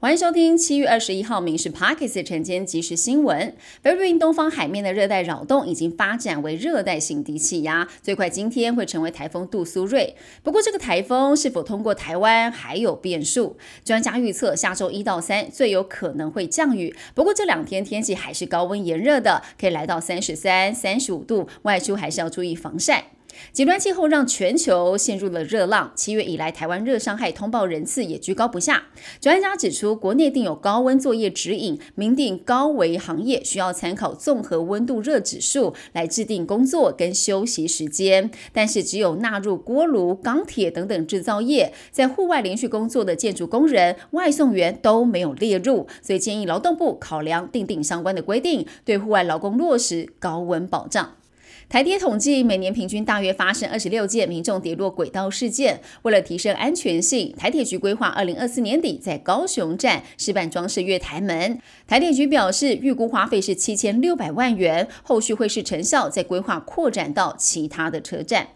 欢迎收听七月二十一号《民事 Parkes》晨间即时新闻。菲律宾东方海面的热带扰动已经发展为热带性低气压，最快今天会成为台风杜苏芮。不过，这个台风是否通过台湾还有变数。专家预测，下周一到三最有可能会降雨。不过这两天天气还是高温炎热的，可以来到三十三、三十五度，外出还是要注意防晒。极端气候让全球陷入了热浪。七月以来，台湾热伤害通报人次也居高不下。专家指出，国内定有高温作业指引，明定高危行业需要参考综合温度热指数来制定工作跟休息时间。但是，只有纳入锅炉、钢铁等等制造业，在户外连续工作的建筑工人、外送员都没有列入。所以，建议劳动部考量订定相关的规定，对户外劳工落实高温保障。台铁统计，每年平均大约发生二十六件民众跌落轨道事件。为了提升安全性，台铁局规划二零二四年底在高雄站示范装饰月台门。台铁局表示，预估花费是七千六百万元，后续会视成效，再规划扩展到其他的车站。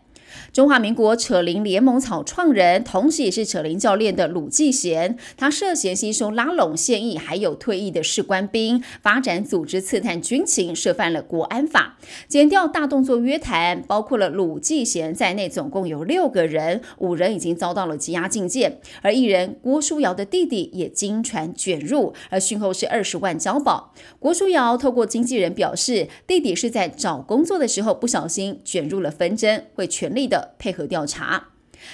中华民国扯铃联盟草创人，同时也是扯铃教练的鲁继贤，他涉嫌吸收拉拢现役还有退役的士官兵，发展组织刺探军情，涉犯了国安法。减掉大动作约谈，包括了鲁继贤在内，总共有六个人，五人已经遭到了羁押禁见，而一人郭书瑶的弟弟也经传卷入，而讯后是二十万交保。郭书瑶透过经纪人表示，弟弟是在找工作的时候不小心卷入了纷争，会全力。的配合调查。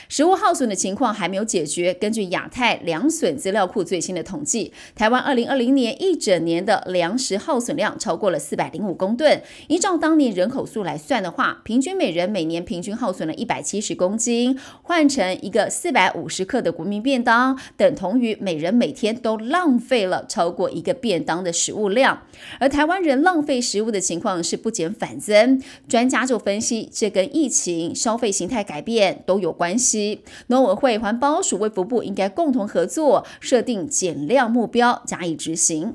食物耗损的情况还没有解决。根据亚太粮损资料库最新的统计，台湾二零二零年一整年的粮食耗损量超过了四百零五公吨。依照当年人口数来算的话，平均每人每年平均耗损了一百七十公斤，换成一个四百五十克的国民便当，等同于每人每天都浪费了超过一个便当的食物量。而台湾人浪费食物的情况是不减反增。专家就分析，这跟疫情、消费形态改变都有关系。西农委会、环保署、卫福部应该共同合作，设定减量目标，加以执行。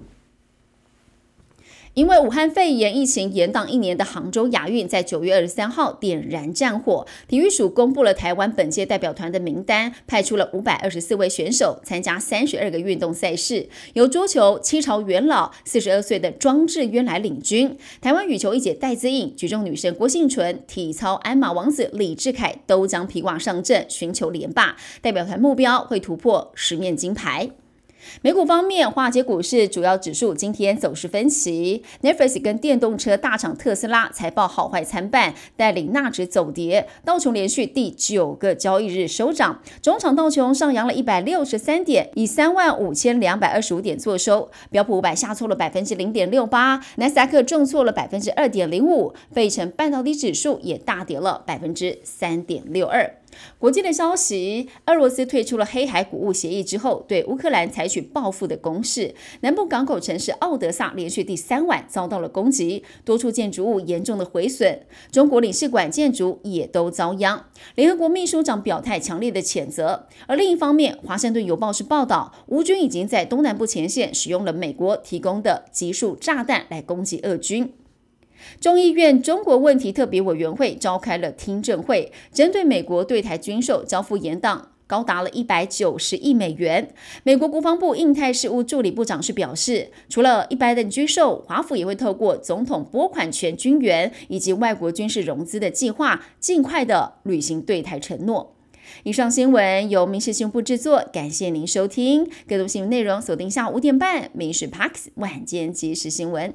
因为武汉肺炎疫情延宕一年的杭州亚运，在九月二十三号点燃战火。体育署公布了台湾本届代表团的名单，派出了五百二十四位选手参加三十二个运动赛事，由桌球七朝元老、四十二岁的庄智渊来领军。台湾羽球一姐戴资颖、举重女神郭幸淳、体操鞍马王子李志凯都将披挂上阵，寻求连霸。代表团目标会突破十面金牌。美股方面，华尔街股市主要指数今天走势分歧。Netflix 跟电动车大厂特斯拉财报好坏参半，带领纳指走跌。道琼连续第九个交易日收涨，中场道琼上扬了一百六十三点，以三万五千两百二十五点作收。标普五百下挫了百分之零点六八，纳斯达克重挫了百分之二点零五，费城半导体指数也大跌了百分之三点六二。国际的消息：俄罗斯退出了黑海谷物协议之后，对乌克兰采取报复的攻势。南部港口城市奥德萨连续第三晚遭到了攻击，多处建筑物严重的毁损。中国领事馆建筑也都遭殃。联合国秘书长表态强烈的谴责。而另一方面，华盛顿邮报是报道，乌军已经在东南部前线使用了美国提供的集束炸弹来攻击俄军。众议院中国问题特别委员会召开了听证会，针对美国对台军售交付延宕，高达了一百九十亿美元。美国国防部印太事务助理部长是表示，除了一百等军售，华府也会透过总统拨款权军援以及外国军事融资的计划，尽快的履行对台承诺。以上新闻由民事新闻部制作，感谢您收听。更多新闻内容锁定下午五点半《民事 Parks 晚间即时新闻》。